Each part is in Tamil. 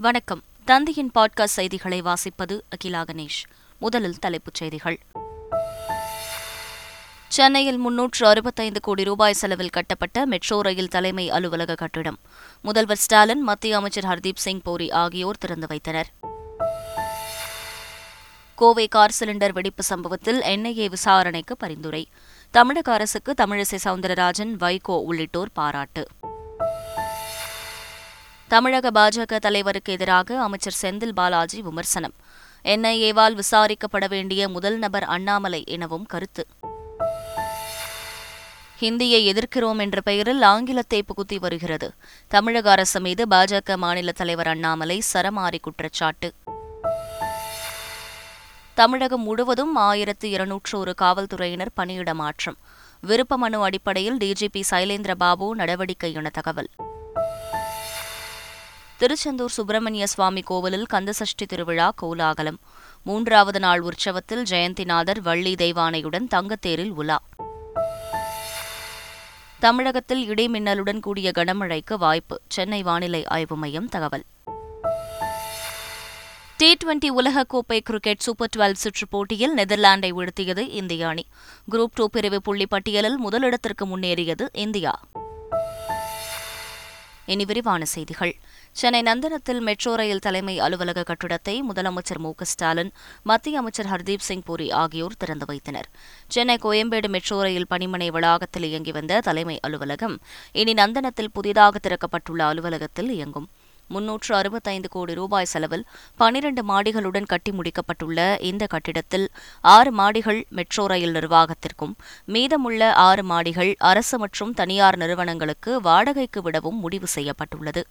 வணக்கம். தந்தையின் பாட்காஸ்ட் செய்திகளை வாசிப்பது அகிலா கணேஷ். முதலில் தலைப்புச் செய்திகள். சென்னையில் முன்னூற்று அறுபத்தைந்து கோடி ரூபாய் செலவில் கட்டப்பட்ட மெட்ரோ ரயில் தலைமை அலுவலக கட்டிடம். முதல்வர் ஸ்டாலின் மத்திய அமைச்சர் ஹர்தீப் சிங் பூரி ஆகியோர் திறந்து வைத்தனர். கோவை கார் சிலிண்டர் வெடிப்பு சம்பவத்தில் என்ஐஏ விசாரணைக்கு பரிந்துரை. தமிழக அரசுக்கு தமிழிசை சவுந்தரராஜன் வைகோ உள்ளிட்டோர் பாராட்டு. தமிழக பாஜக தலைவருக்கு எதிராக அமைச்சர் செந்தில் பாலாஜி விமர்சனம். என்ஐஏவால் விசாரிக்கப்பட வேண்டிய முதல் நபர் அண்ணாமலை எனவும் கருத்து. ஹிந்தியை எதிர்க்கிறோம் என்ற பெயரில் ஆங்கிலத்தை புகுத்தி வருகிறது. தமிழக அரசு மீது பாஜக மாநில தலைவர் அண்ணாமலை சரமாரி குற்றச்சாட்டு. தமிழகம் முழுவதும் ஆயிரத்து இருநூற்று ஒரு காவல்துறையினர் பணியிட மாற்றம். விருப்ப மனு அடிப்படையில் டிஜிபி சைலேந்திர பாபு நடவடிக்கை என தகவல். திருச்செந்தூர் சுப்பிரமணிய சுவாமி கோவிலில் கந்தசஷ்டி திருவிழா கோலாகலம். மூன்றாவது நாள் உற்சவத்தில் ஜெயந்திநாதர் வள்ளி தெய்வானையுடன் தங்கத்தேரில் உலா. தமிழகத்தில் இடிமின்னலுடன் கூடிய கனமழைக்கு வாய்ப்பு. சென்னை வானிலை ஆய்வு மையம் தகவல். டி டுவெண்டி உலகக்கோப்பை கிரிக்கெட் சூப்பர் டுவெல் சுற்றுப் போட்டியில் நெதர்லாந்தை வீழ்த்தியது இந்திய அணி. குரூப் டூ பிரிவு புள்ளி பட்டியலில் முதலிடத்திற்கு முன்னேறியது இந்தியா. இனி விரிவான செய்திகள். சென்னை நந்தனத்தில் மெட்ரோ ரயில் தலைமை அலுவலக கட்டிடத்தை முதலமைச்சர் மு ஸ்டாலின் மத்திய அமைச்சர் ஹர்தீப் சிங் பூரி ஆகியோர் திறந்து வைத்தனர். சென்னை கோயம்பேடு மெட்ரோ ரயில் பணிமனை வளாகத்தில் இயங்கி வந்த தலைமை அலுவலகம் இனி நந்தனத்தில் புதிதாக திறக்கப்பட்டுள்ள அலுவலகத்தில் இயங்கும். முன்னூற்று அறுபத்தைந்து கோடி ரூபாய் செலவில் பனிரண்டு மாடிகளுடன் கட்டி முடிக்கப்பட்டுள்ள இந்த கட்டிடத்தில் ஆறு மாடிகள் மெட்ரோ ரயில் நிர்வாகத்திற்கும் மீதமுள்ள ஆறு மாடிகள் அரசு மற்றும் தனியார் நிறுவனங்களுக்கு வாடகைக்கு விடவும் முடிவு செய்யப்பட்டுள்ளது.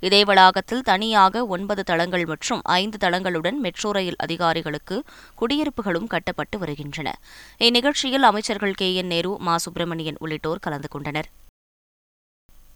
இதே வளாகத்தில் தனியாக ஒன்பது தளங்கள் மற்றும் ஐந்து தளங்களுடன் மெட்ரோ ரயில் அதிகாரிகளுக்கு குடியிருப்புகளும் கட்டப்பட்டு வருகின்றன. இந்நிகழ்ச்சியில் அமைச்சர்கள் கே என் நேரு மா சுப்பிரமணியன் உள்ளிட்டோர் கலந்து கொண்டனர்.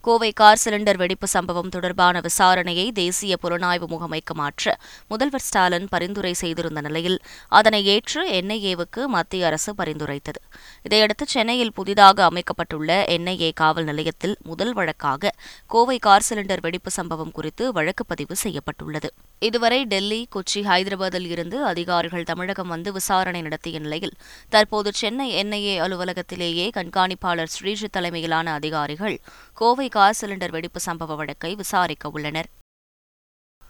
கோவை கார் சிலிண்டர் வெடிப்பு சம்பவம் தொடர்பான விசாரணையை தேசிய புலனாய்வு முகமைக்கு மாற்ற முதல்வர் ஸ்டாலின் பரிந்துரை செய்திருந்த நிலையில் அதனை ஏற்று என்ஐஏவுக்கு மத்திய அரசு பரிந்துரைத்தது. இதையடுத்து சென்னையில் புதிதாக அமைக்கப்பட்டுள்ள என்ஐஏ காவல் நிலையத்தில் முதல் வழக்காக கோவை கார் சிலிண்டர் வெடிப்பு சம்பவம் குறித்து வழக்கு பதிவு செய்யப்பட்டுள்ளது. இதுவரை டெல்லி கொச்சி ஹைதராபாத்தில் இருந்து அதிகாரிகள் தமிழகம் வந்து விசாரணை நடத்திய நிலையில் தற்போது சென்னை என்ஐஏ அலுவலகத்திலேயே கண்காணிப்பாளர் ஸ்ரீஜித் தலைமையிலான அதிகாரிகள் கோவை கார் சிலிண்டர் வெடிப்பு சம்பவ வழக்கை விசாரிக்க உள்ளனர்.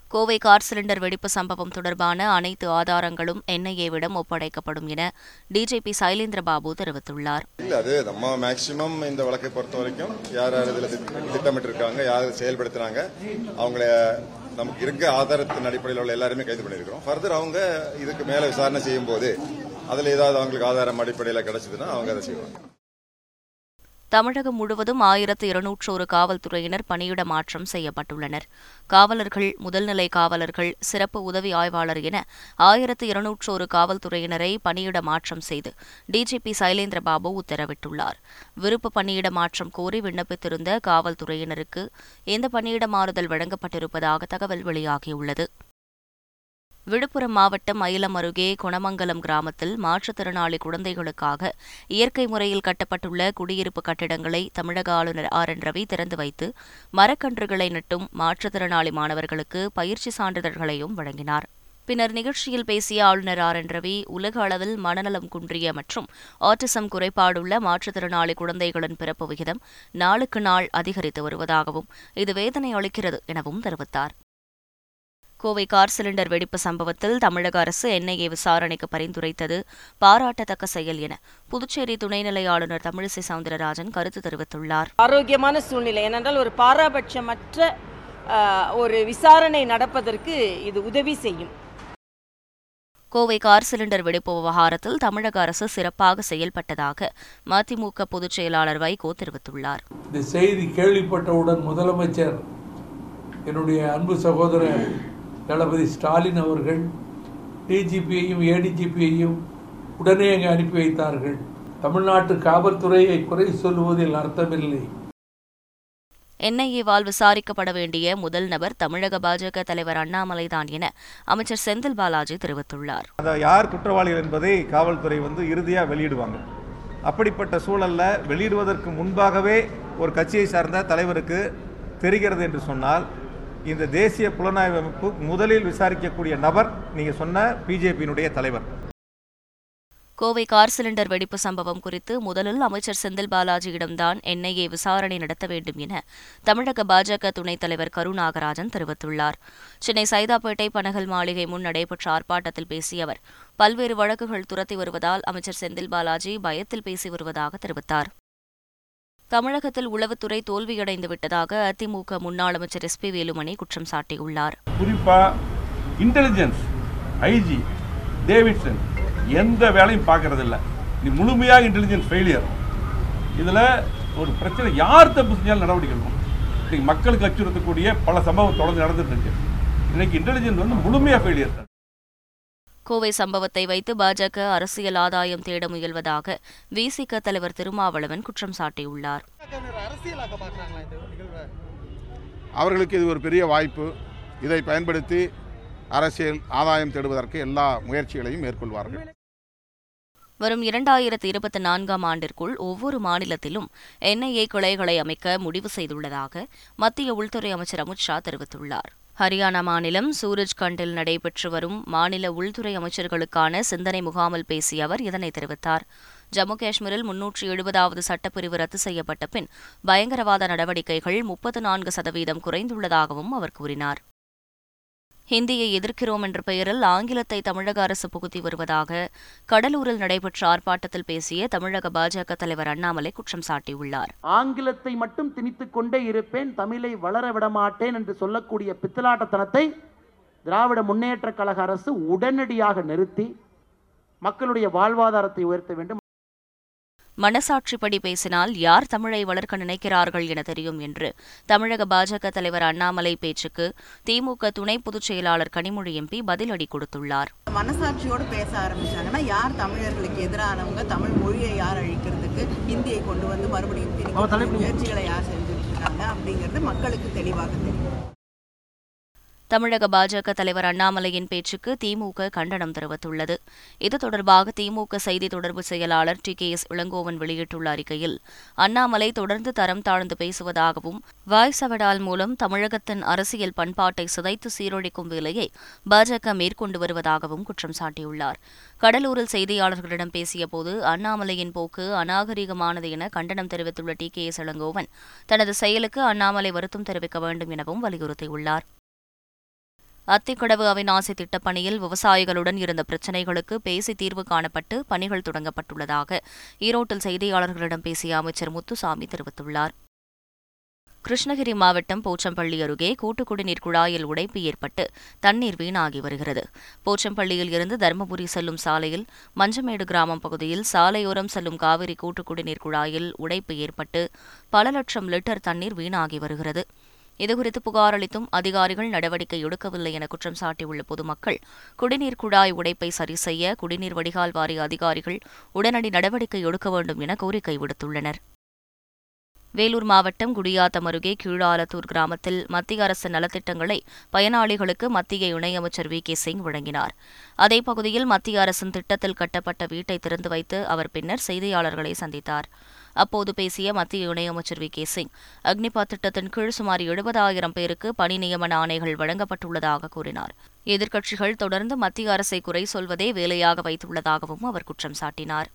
கோவை கார் சிலிண்டர் வெடிப்பு சம்பவம் தொடர்பான அனைத்து ஆதாரங்களும் என்ஐஏவிடம் ஒப்படைக்கப்படும் என டிஜிபி சைலேந்திர பாபு தெரிவித்துள்ளார். அது நம்ம மேக்சிமம் இந்த வழக்கை பொறுத்த வரைக்கும் யார் யார் இதுல திட்டமிட்டிருக்காங்க யார் செயல்படுத்துறாங்க அவங்கள நமக்கு இருக்க ஆதாரத்தின் அடிப்படையில் உள்ள எல்லாருமே கைது பண்ணியிருக்கிறோம். ஃபர்தர் அவங்க இதுக்கு மேல விசாரணை செய்யும் போது அதுல ஏதாவது அவங்களுக்கு ஆதாரம் அடிப்படையில் கிடைச்சதுன்னா அவங்க அதை செய்வாங்க. தமிழகம் முழுவதும் ஆயிரத்து இருநூற்று ஒரு காவல்துறையினர் பணியிட மாற்றம் செய்யப்பட்டுள்ளனர். காவலர்கள் முதல்நிலை காவலர்கள் சிறப்பு உதவி ஆய்வாளர் என ஆயிரத்து இருநூற்று ஒரு காவல்துறையினரை பணியிட மாற்றம் செய்து டிஜிபி சைலேந்திரபாபு உத்தரவிட்டுள்ளார். விருப்ப பணியிட மாற்றம் கோரி விண்ணப்பித்திருந்த காவல்துறையினருக்கு இந்த பணியிட மாறுதல் வழங்கப்பட்டிருப்பதாக தகவல் வெளியாகியுள்ளது. விழுப்புரம் மாவட்டம் மயிலம் அருகே குணமங்கலம் கிராமத்தில் மாற்றுத்திறனாளி குழந்தைகளுக்காக இயற்கை முறையில் கட்டப்பட்டுள்ள குடியிருப்பு கட்டிடங்களை தமிழக ஆளுநர் ஆர். என். ரவி திறந்து வைத்து மரக்கன்றுகளை நட்டும் மாற்றுத்திறனாளி மாணவர்களுக்கு பயிற்சி சான்றிதழ்களையும் வழங்கினார். பின்னர் நிகழ்ச்சியில் பேசிய ஆளுநர் ஆர். என். ரவி உலக அளவில் மனநலம் குன்றிய மற்றும் ஆட்டிசம் குறைபாடுள்ள மாற்றுத்திறனாளி குழந்தைகளின் பிறப்பு விகிதம் நாளுக்கு நாள் அதிகரித்து வருவதாகவும் இது வேதனை அளிக்கிறது எனவும் தெரிவித்தார். கோவை கார் சிலிண்டர் வெடிப்பு சம்பவத்தில் தமிழக அரசு என்ஐஏ விசாரணைக்கு பரிந்துரைத்தது. பாராட்டத்தக்க செயல் என புதுச்சேரி துணைநிலை ஆளுநர் தமிழிசை சவுந்தரராஜன் கருத்து தெரிவித்துள்ளார். ஆரோக்கியமான சூழ்நிலை ஏனென்றால் ஒரு பாராபட்சமற்ற ஒரு விசாரணை நடப்பதற்கு இது உதவி செய்யும். கோவை கார் சிலிண்டர் வெடிப்பு விவகாரத்தில் தமிழக அரசு சிறப்பாக செயல்பட்டதாக மதிமுக பொதுச் செயலாளர் வைகோ தெரிவித்துள்ளார். இந்த செய்தி கேள்விப்பட்டவுடன் முதலமைச்சர் என்னுடைய அன்பு சகோதரர் தளபதி ஸ்டாலின் அவர்கள் டிஜிபியையும் ஏடிஜிபியையும் உடனே அங்கே அனுப்பி வைத்தார்கள். தமிழ்நாட்டு காவல்துறையை குறை சொல்லுவதில் அர்த்தமில்லை. என்ஐஏவால் விசாரிக்கப்பட வேண்டிய முதல் நபர் தமிழக பாஜக தலைவர் அண்ணாமலைதான் என அமைச்சர் செந்தில் பாலாஜி தெரிவித்துள்ளார். யார் குற்றவாளிகள் என்பதை காவல்துறை வந்து இறுதியாக வெளியிடுவாங்க. அப்படிப்பட்ட சூழல்ல வெளியிடுவதற்கு முன்பாகவே ஒரு கட்சியை சார்ந்த தலைவருக்கு தெரிகிறது என்று சொன்னால் இந்த தேசிய புலனாய்வு அமைப்பு முதலில் விசாரிக்கக்கூடிய நபர் நீங்கள் சொன்ன பிஜேபியினுடைய தலைவர். கோவை கார் சிலிண்டர் வெடிப்பு சம்பவம் குறித்து முதலில் அமைச்சர் செந்தில் பாலாஜியிடம்தான் என்ஐஏ விசாரணை நடத்த வேண்டும் என தமிழக பாஜக துணைத் தலைவர் கருநாகராஜன் தெரிவித்துள்ளார். சென்னை சைதாப்பேட்டை பனகல் மாளிகை முன் நடைபெற்ற ஆர்ப்பாட்டத்தில் பேசிய அவர் பல்வேறு வழக்குகள் துரத்தி வருவதால் அமைச்சர் செந்தில் பாலாஜி பயத்தில் பேசி வருவதாக தெரிவித்தார். தமிழகத்தில் உளவுத்துறை தோல்வியடைந்து விட்டதாக அதிமுக முன்னாள் அமைச்சர் எஸ் பி வேலுமணி குற்றம் சாட்டியுள்ளார். குறிப்பா இன்டெலிஜென்ஸ் ஐஜி டேவிட்சன் எந்த வேலையும் பார்க்கறது இல்ல இது முழுமையாக இன்டெலிஜென்ஸ் ஃபெயிலியர் இதில் ஒரு பிரச்சனை யார் தப்பு செஞ்சாலும் நடவடிக்கை எடுக்கும். மக்களுக்கு அச்சுறுத்தக்கூடிய பல சம்பவம் தொடர்ந்து நடந்துட்டு இருக்கு. இன்னைக்கு இன்டெலிஜென்ஸ் வந்து முழுமையாக ஃபெயிலியர் கோவை சம்பவத்தை வைத்து பாஜக அரசியல் ஆதாயம் தேட முயல்வதாக விசிக தலைவர் திருமாவளவன் குற்றம் சாட்டியுள்ளார். அவர்களுக்கு இது ஒரு பெரிய வாய்ப்பு. இதை பயன்படுத்தி அரசியல் ஆதாயம் தேடுவதற்கு எல்லா முயற்சிகளையும் மேற்கொள்வார்கள். வரும் இரண்டாயிரத்தி இருபத்தி நான்காம் ஆண்டிற்குள் ஒவ்வொரு மாநிலத்திலும் என்ஐஏ கிளைகளை அமைக்க முடிவு செய்துள்ளதாக மத்திய உள்துறை அமைச்சர் அமித்ஷா தெரிவித்துள்ளார். ஹரியானா மாநிலம் சூரஜ்கண்டில் நடைபெற்று வரும் மாநில உள்துறை அமைச்சர்களுக்கான சிந்தனை முகாமில் பேசிய அவர் இதனை தெரிவித்தார். ஜம்மு காஷ்மீரில் முன்னூற்று எழுபதாவது சட்டப்பிரிவு ரத்து செய்யப்பட்ட பின் பயங்கரவாத நடவடிக்கைகள் முப்பத்து நான்கு சதவீதம் குறைந்துள்ளதாகவும் அவர் கூறினார். ஹிந்தியை எதிர்க்கிறோம் என்ற பெயரில் ஆங்கிலத்தை தமிழக அரசு புகுத்தி வருவதாக கடலூரில் நடைபெற்ற ஆர்ப்பாட்டத்தில் பேசிய தமிழக பாஜக தலைவர் அண்ணாமலை குற்றம் சாட்டியுள்ளார். ஆங்கிலத்தை மட்டும் திணித்துக் கொண்டே இருப்பேன் தமிழை வளர விடமாட்டேன் என்று சொல்லக்கூடிய பித்தலாட்டத்தனத்தை திராவிட முன்னேற்ற கழக அரசு உடனடியாக நிறுத்தி மக்களுடைய வாழ்வாதாரத்தை உயர்த்த வேண்டும். மனசாட்சிப்படி பேசினால் யார் தமிழை வளர்க்க நினைக்கிறார்கள் என தெரியும் என்று தமிழக பாஜக தலைவர் அண்ணாமலை பேச்சுக்கு திமுக துணை பொதுச் செயலாளர் கனிமொழி எம்பி பதிலடி கொடுத்துள்ளார். மனசாட்சியோடு பேச ஆரம்பிச்சாங்கன்னா யார் தமிழர்களுக்கு எதிரானவங்க தமிழ் மொழியை யார் அழிக்கிறதுக்கு ஹிந்தியை கொண்டு வந்து மறுபடியும் முயற்சிகளை யார் செஞ்சுட்டு இருக்காங்க அப்படிங்கிறது மக்களுக்கு தெளிவாக தெரியும். தமிழக பாஜக தலைவர் அண்ணாமலையின் பேச்சுக்கு திமுக கண்டனம் தெரிவித்துள்ளது. இது தொடர்பாக திமுக செய்தி தொடர்பு செயலாளர் டி கே எஸ் இளங்கோவன் வெளியிட்டுள்ள அறிக்கையில் அண்ணாமலை தொடர்ந்து தரம் தாழ்ந்து பேசுவதாகவும் வாய் சவடால் மூலம் தமிழகத்தின் அரசியல் பண்பாட்டை சிதைத்து சீரழிக்கும் வேலையை பாஜக மேற்கொண்டு வருவதாகவும் குற்றம் சாட்டியுள்ளார். கடலூரில் செய்தியாளர்களிடம் பேசியபோது அண்ணாமலையின் போக்கு அநாகரிகமானது என கண்டனம் தெரிவித்துள்ள டி கே எஸ் இளங்கோவன் தனது செயலுக்கு அண்ணாமலை வருத்தம் தெரிவிக்க வேண்டும் எனவும் வலியுறுத்தியுள்ளார். அத்திக்கடவு அவிநாசி திட்டப்பணியில் விவசாயிகளுடன் இருந்த பிரச்சினைகளுக்கு பேசி தீர்வு காணப்பட்டு பணிகள் தொடங்கப்பட்டுள்ளதாக ஈரோட்டில் செய்தியாளர்களிடம் பேசிய அமைச்சர் முத்துசாமி தெரிவித்துள்ளார். கிருஷ்ணகிரி மாவட்டம் போச்சம்பள்ளி அருகே கூட்டு குடிநீர் குழாயில் உடைப்பு ஏற்பட்டு தண்ணீர் வீணாகி வருகிறது. போச்சம்பள்ளியில் இருந்து தருமபுரி செல்லும் சாலையில் மஞ்சமேடு கிராமம் பகுதியில் சாலையோரம் செல்லும் காவிரி கூட்டு குடிநீர் குழாயில் உடைப்பு ஏற்பட்டு பல லட்சம் லிட்டர் தண்ணீர் வீணாகி வருகிறது. இதுகுறித்து புகார் அளித்தும் அதிகாரிகள் நடவடிக்கை எடுக்கவில்லை என குற்றம் சாட்டியுள்ள பொதுமக்கள் குடிநீர் குழாய் உடைப்பை சரி செய்ய குடிநீர் வடிகால் வாரிய அதிகாரிகள் உடனடி நடவடிக்கை எடுக்க வேண்டும் என கோரிக்கை விடுத்துள்ளனர். வேலூர் மாவட்டம் குடியாத்தம் அருகே கீழாலத்தூர் கிராமத்தில் மத்திய அரசு நலத்திட்டங்களை பயனாளிகளுக்கு மத்திய இணையமைச்சர் வி. கே. சிங் வழங்கினார். அதே பகுதியில் மத்திய அரசின் திட்டத்தில் கட்டப்பட்ட வீட்டை திறந்து வைத்து அவர் பின்னர் செய்தியாளர்களை சந்தித்தார். அப்போது பேசிய மத்திய இணையமைச்சர் வி கே சிங். அக்னிபாத் திட்டத்தின் கீழ் சுமார் எழுபதாயிரம் பேருக்கு பணி நியமன ஆணைகள் வழங்கப்பட்டுள்ளதாக கூறினார். எதிர்க்கட்சிகள் தொடர்ந்து மத்திய அரசை குறை சொல்வதே வேலையாக வைத்துள்ளதாகவும் அவர் குற்றம் சாட்டினார்.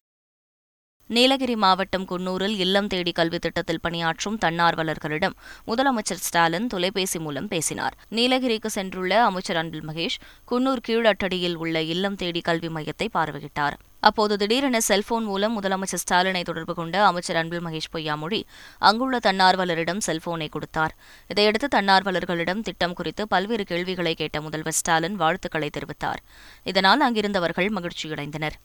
நீலகிரி மாவட்டம் குன்னூரில் இல்லம் தேடி கல்வி திட்டத்தில் பணியாற்றும் தன்னார்வலர்களிடம் முதலமைச்சர் ஸ்டாலின் தொலைபேசி மூலம் பேசினார். நீலகிரிக்கு சென்றுள்ள அமைச்சர் அன்பில் மகேஷ் குன்னூர் கீழட்டடியில் உள்ள இல்லம் தேடி கல்வி மையத்தை பார்வையிட்டார். அப்போது திடீரென செல்போன் மூலம் முதலமைச்சர் ஸ்டாலினை தொடர்பு கொண்ட அமைச்சர் அன்பில் மகேஷ் பொய்யாமொழி அங்குள்ள தன்னார்வலரிடம் செல்போனை கொடுத்தார். இதையடுத்து தன்னார்வலர்களிடம் திட்டம் குறித்து பல்வேறு கேள்விகளை கேட்ட முதல்வர் ஸ்டாலின் வாழ்த்துக்களை தெரிவித்தார். இதனால் அங்கிருந்தவர்கள் மகிழ்ச்சியடைந்தனர்.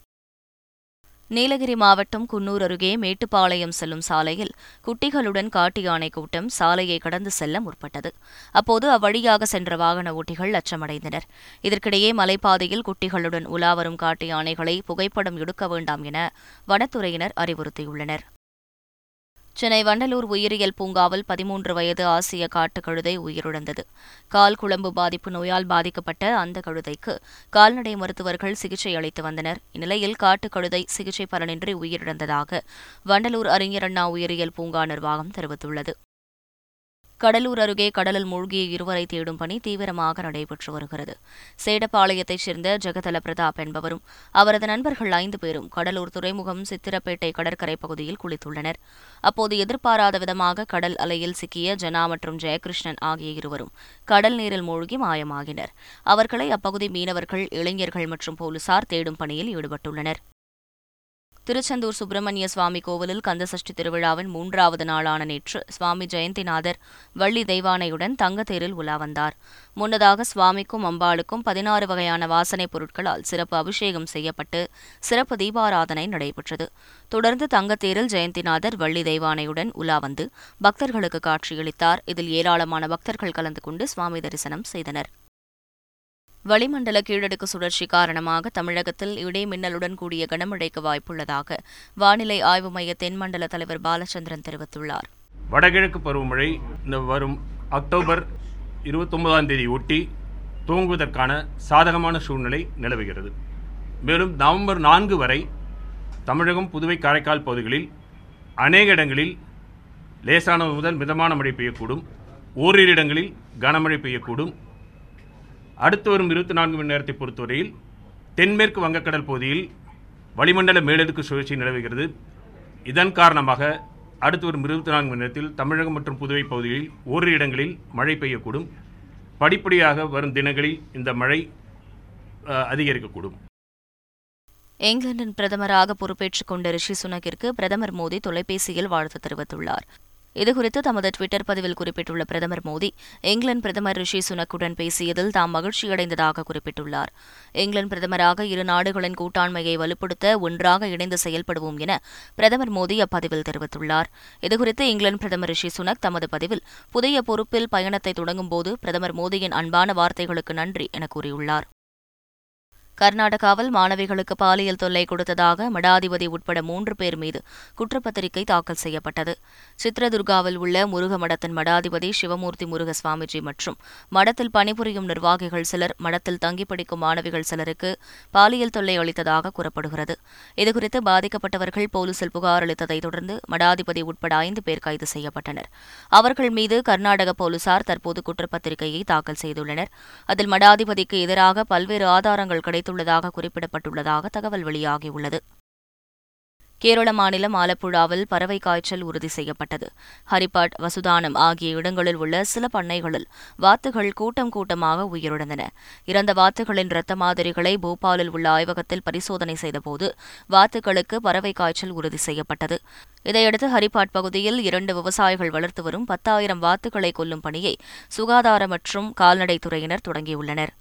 நீலகிரி மாவட்டம் குன்னூர் அருகே மேட்டுப்பாளையம் செல்லும் சாலையில் குட்டிகளுடன் காட்டு யானை கூட்டம் சாலையை கடந்து செல்ல முற்பட்டது. அப்போது அவ்வழியாக சென்ற வாகன ஓட்டிகள் அச்சமடைந்தனர். இதற்கிடையே மலைப்பாதையில் குட்டிகளுடன் உலாவரும் காட்டு யானைகளை புகைப்படம் எடுக்க வேண்டாம் என வனத்துறையினர் அறிவுறுத்தியுள்ளனர். சென்னை வண்டலூர் உயிரியல் பூங்காவில் பதிமூன்று வயது ஆசிய காட்டு கழுதை உயிரிழந்தது. கால் குழம்பு பாதிப்பு நோயால் பாதிக்கப்பட்ட அந்த கழுதைக்கு கால்நடை மருத்துவர்கள் சிகிச்சை அளித்து வந்தனர். இந்நிலையில் காட்டு கழுதை சிகிச்சை பலனின்றி உயிரிழந்ததாக வண்டலூர் அறிஞர் அண்ணா உயிரியல் பூங்கா நிர்வாகம் தெரிவித்துள்ளது. கடலூர் அருகே கடலில் மூழ்கிய இருவரை தேடும் பணி தீவிரமாக நடைபெற்று வருகிறது. சேடப்பாளையத்தைச் சேர்ந்த ஜெகதல பிரதாப் என்பவரும் அவரது நண்பர்கள் ஐந்து பேரும் கடலூர் துறைமுகம் சித்திரப்பேட்டை கடற்கரை பகுதியில் குளித்துள்ளனர். அப்போது எதிர்பாராத விதமாக கடல் அலையில் சிக்கிய ஜனா மற்றும் ஜெயகிருஷ்ணன் ஆகிய இருவரும் கடல் நீரில் மூழ்கி மாயமாகினர். அவர்களை அப்பகுதி மீனவர்கள் இளைஞர்கள் மற்றும் போலீசார் தேடும் பணியில் ஈடுபட்டுள்ளனர். திருச்செந்தூர் சுப்பிரமணிய சுவாமி கோவிலில் கந்தசஷ்டி திருவிழாவின் மூன்றாவது நாளான நேற்று சுவாமி ஜெயந்திநாதர் வள்ளி தெய்வானையுடன் தங்கத்தேரில் உலா வந்தார். முன்னதாக சுவாமிக்கும் அம்பாளுக்கும் பதினாறு வகையான வாசனைப் பொருட்களால் சிறப்பு அபிஷேகம் செய்யப்பட்டு சிறப்பு தீபாராதனை நடைபெற்றது. தொடர்ந்து தங்கத்தேரில் ஜெயந்திநாதர் வள்ளி தெய்வானையுடன் உலா வந்து பக்தர்களுக்கு காட்சியளித்தார். இதில் ஏராளமான பக்தர்கள் கலந்து கொண்டு சுவாமி தரிசனம் செய்தனர். வளிமண்டல கீழடுக்கு சுழற்சி காரணமாக தமிழகத்தில் இடைமின்னலுடன் கூடிய கனமழைக்கு வாய்ப்புள்ளதாக வானிலை ஆய்வு மைய தென்மண்டல தலைவர் பாலச்சந்திரன் தெரிவித்துள்ளார். வடகிழக்கு பருவமழை இந்த வரும் அக்டோபர் இருபத்தொன்பதாம் தேதி ஒட்டி துவங்குவதற்கான சாதகமான சூழ்நிலை நிலவுகிறது. மேலும் நவம்பர் நான்கு வரை தமிழகம் புதுவை காரைக்கால் பகுதிகளில் அநேக இடங்களில் லேசான முதல் மிதமான மழை பெய்யக்கூடும். ஓரிரு இடங்களில் கனமழை பெய்யக்கூடும். அடுத்து வரும் இருபத்தி நான்கு மணி நேரத்தை பொறுத்தவரையில் தென்மேற்கு வங்கக்கடல் பகுதியில் வளிமண்டல மேலடுக்கு சுழற்சி நிலவுகிறது. இதன் காரணமாக அடுத்து வரும் இருபத்தி நான்கு மணி நேரத்தில் தமிழகம் மற்றும் புதுவை பகுதிகளில் ஓரிரு இடங்களில் மழை பெய்யக்கூடும். படிப்படியாக வரும் தினங்களில் இந்த மழை அதிகரிக்கக்கூடும். இங்கிலாந்தின் பிரதமராக பொறுப்பேற்றுக் கொண்ட ரிஷி சுனக்கிற்கு பிரதமர் மோடி தொலைபேசியில் வாழ்த்து தெரிவித்துள்ளார். இதுகுறித்து தமது டுவிட்டர் பதிவில் குறிப்பிட்டுள்ள பிரதமர் மோடி இங்கிலாந்து பிரதமர் ரிஷி சுனக்குடன் பேசியதில் தாம் மகிழ்ச்சியடைந்ததாக குறிப்பிட்டுள்ளார். இங்கிலாந்து பிரதமராக இரு நாடுகளின் கூட்டாண்மையை வலுப்படுத்த ஒன்றாக இணைந்து செயல்படுவோம் என பிரதமர் மோடி அப்பதிவில் தெரிவித்துள்ளார். இதுகுறித்து இங்கிலாந்து பிரதமர் ரிஷி சுனக் தமது பதிவில் புதிய பொறுப்பில் பயணத்தை தொடங்கும்போது பிரதமர் மோடியின் அன்பான வார்த்தைகளுக்கு நன்றி என கூறியுள்ளார். கர்நாடகாவில் மாணவிகளுக்கு பாலியல் தொல்லை கொடுத்ததாக மடாதிபதி உட்பட மூன்று பேர் மீது குற்றப்பத்திரிகை தாக்கல் செய்யப்பட்டது. சித்ரதுர்காவில் உள்ள முருக மடத்தின் மடாதிபதி சிவமூர்த்தி முருக சுவாமிஜி மற்றும் மடத்தில் பணிபுரியும் நிர்வாகிகள் சிலர் மடத்தில் தங்கி படிக்கும் மாணவிகள் சிலருக்கு பாலியல் தொல்லை அளித்ததாக கூறப்படுகிறது. இதுகுறித்து பாதிக்கப்பட்டவர்கள் போலீசில் புகார் அளித்ததைத் தொடர்ந்து மடாதிபதி உட்பட ஐந்து பேர் கைது செய்யப்பட்டனர். அவர்கள் மீது கர்நாடக போலீசார் தற்போது குற்றப்பத்திரிகையை தாக்கல் செய்துள்ளனர். அதில் மடாதிபதிக்கு எதிராக பல்வேறு ஆதாரங்கள் எடுத்துள்ளதாக குறிப்பிடப்பட்டுள்ளதாக தகவல் வெளியாகியுள்ளது. கேரள மாநிலம் ஆலப்புழாவில் பறவை காய்ச்சல் உறுதி செய்யப்பட்டது. ஹரிபாட் வசுதானம் ஆகிய இடங்களில் உள்ள சில பண்ணைகளில் வாத்துகள் கூட்டம் கூட்டமாக உயிரிழந்தன இறந்த வாத்துகளின் இரத்த மாதிரிகளை போபாலில் உள்ள ஆய்வகத்தில் பரிசோதனை செய்தபோது வாத்துகளுக்கு பறவை காய்ச்சல் உறுதி செய்யப்பட்டது. இதையடுத்து ஹரிபாட் பகுதியில் இரண்டு விவசாயிகள் வளர்த்து வரும் பத்தாயிரம் வாத்துகளை கொல்லும் பணியை சுகாதார மற்றும் கால்நடைத்துறையினர் தொடங்கியுள்ளனர்.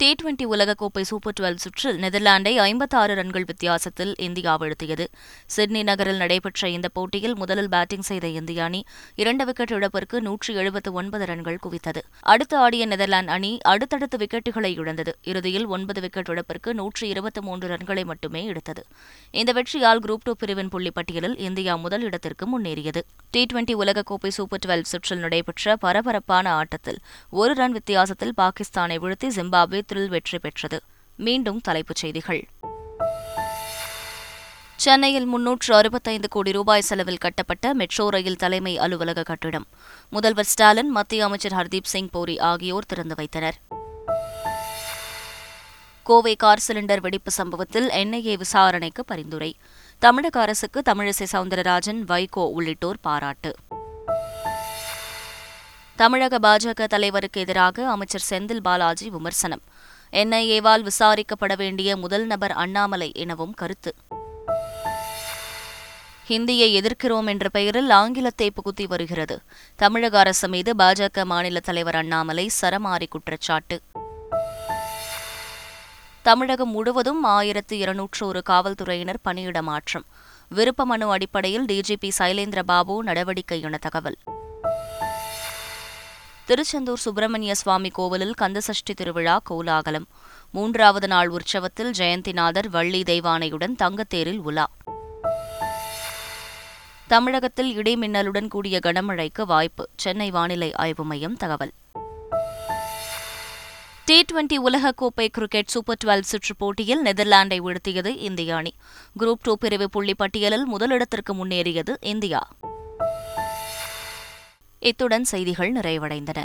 டி டுவெண்டி உலகக்கோப்பை சூப்பர் டுவெல் சுற்றில் நெதர்லாந்தை ஐம்பத்தாறு ரன்கள் வித்தியாசத்தில் இந்தியா வீழ்த்தியது. சிட்னி நகரில் நடைபெற்ற இந்த போட்டியில் முதலில் பேட்டிங் செய்த இந்திய அணி இரண்டு விக்கெட் இழப்பிற்கு நூற்றி எழுபத்து ஒன்பது ரன்கள் குவித்தது. அடுத்து ஆடிய நெதர்லாந்து அணி அடுத்தடுத்து விக்கெட்டுகளை இழந்தது. இறுதியில் ஒன்பது விக்கெட் இழப்பிற்கு நூற்றி இருபத்தி மூன்று ரன்களை மட்டுமே எடுத்தது. இந்த வெற்றியால் குரூப் டூ பிரிவின் புள்ளி பட்டியலில் இந்தியா முதல் இடத்திற்கு முன்னேறியது. டி டுவெண்டி உலகக்கோப்பை சூப்பர் டுவெல் சுற்றில் நடைபெற்ற பரபரப்பான ஆட்டத்தில் ஒரு ரன் வித்தியாசத்தில் பாகிஸ்தானை வீழ்த்தி ஜிம்பாப்வே தேர்தலில் வெற்றி பெற்றது. மீண்டும் தலைப்புச் செய்திகள். சென்னையில் முன்னூற்று அறுபத்தைந்து கோடி ரூபாய் செலவில் கட்டப்பட்ட மெட்ரோ ரயில் தலைமை அலுவலக கட்டிடம். முதல்வர் ஸ்டாலின் மத்திய அமைச்சர் ஹர்தீப் சிங் பூரி ஆகியோர் திறந்து வைத்தனர். கோவை கார் சிலிண்டர் வெடிப்பு சம்பவத்தில் என்ஐஏ விசாரணைக்கு பரிந்துரை. தமிழக அரசுக்கு தமிழிசை சவுந்தரராஜன் வைகோ உள்ளிட்டோர் பாராட்டு. தமிழக பாஜக தலைவருக்கு எதிராக அமைச்சர் செந்தில் பாலாஜி விமர்சனம். என்ஐஏவால் விசாரிக்கப்பட வேண்டிய முதல் நபர் அண்ணாமலை எனவும் கருத்து. ஹிந்தியை எதிர்க்கிறோம் என்ற பெயரில் ஆங்கிலத்தை புகுத்தி வருகிறது. தமிழக அரசு மீது பாஜக மாநில தலைவர் அண்ணாமலை சரமாரி குற்றச்சாட்டு. தமிழகம் முழுவதும் ஆயிரத்து இருநூற்று ஒரு காவல்துறையினர் பணியிட மாற்றம். விருப்ப மனு அடிப்படையில் டிஜிபி சைலேந்திர பாபு நடவடிக்கை என தகவல். திருச்செந்தூர் சுப்பிரமணிய சுவாமி கோவிலில் கந்தசஷ்டி திருவிழா கோலாகலம். மூன்றாவது நாள் உற்சவத்தில் ஜெயந்திநாதர் வள்ளி தெய்வானையுடன் தங்கத்தேரில் உலா. தமிழகத்தில் இடிமின்னலுடன் கூடிய கனமழைக்கு வாய்ப்பு. சென்னை வானிலை ஆய்வு மையம் தகவல். டி டுவெண்டி உலகக்கோப்பை கிரிக்கெட் சூப்பர் டுவெல் சுற்று போட்டியில் நெதர்லாந்தை வீழ்த்தியது இந்திய அணி. குரூப் டூ பிரிவு புள்ளி பட்டியலில் முதலிடத்திற்கு முன்னேறியது இந்தியா. இத்துடன் செய்திகள் நிறைவடைந்தன.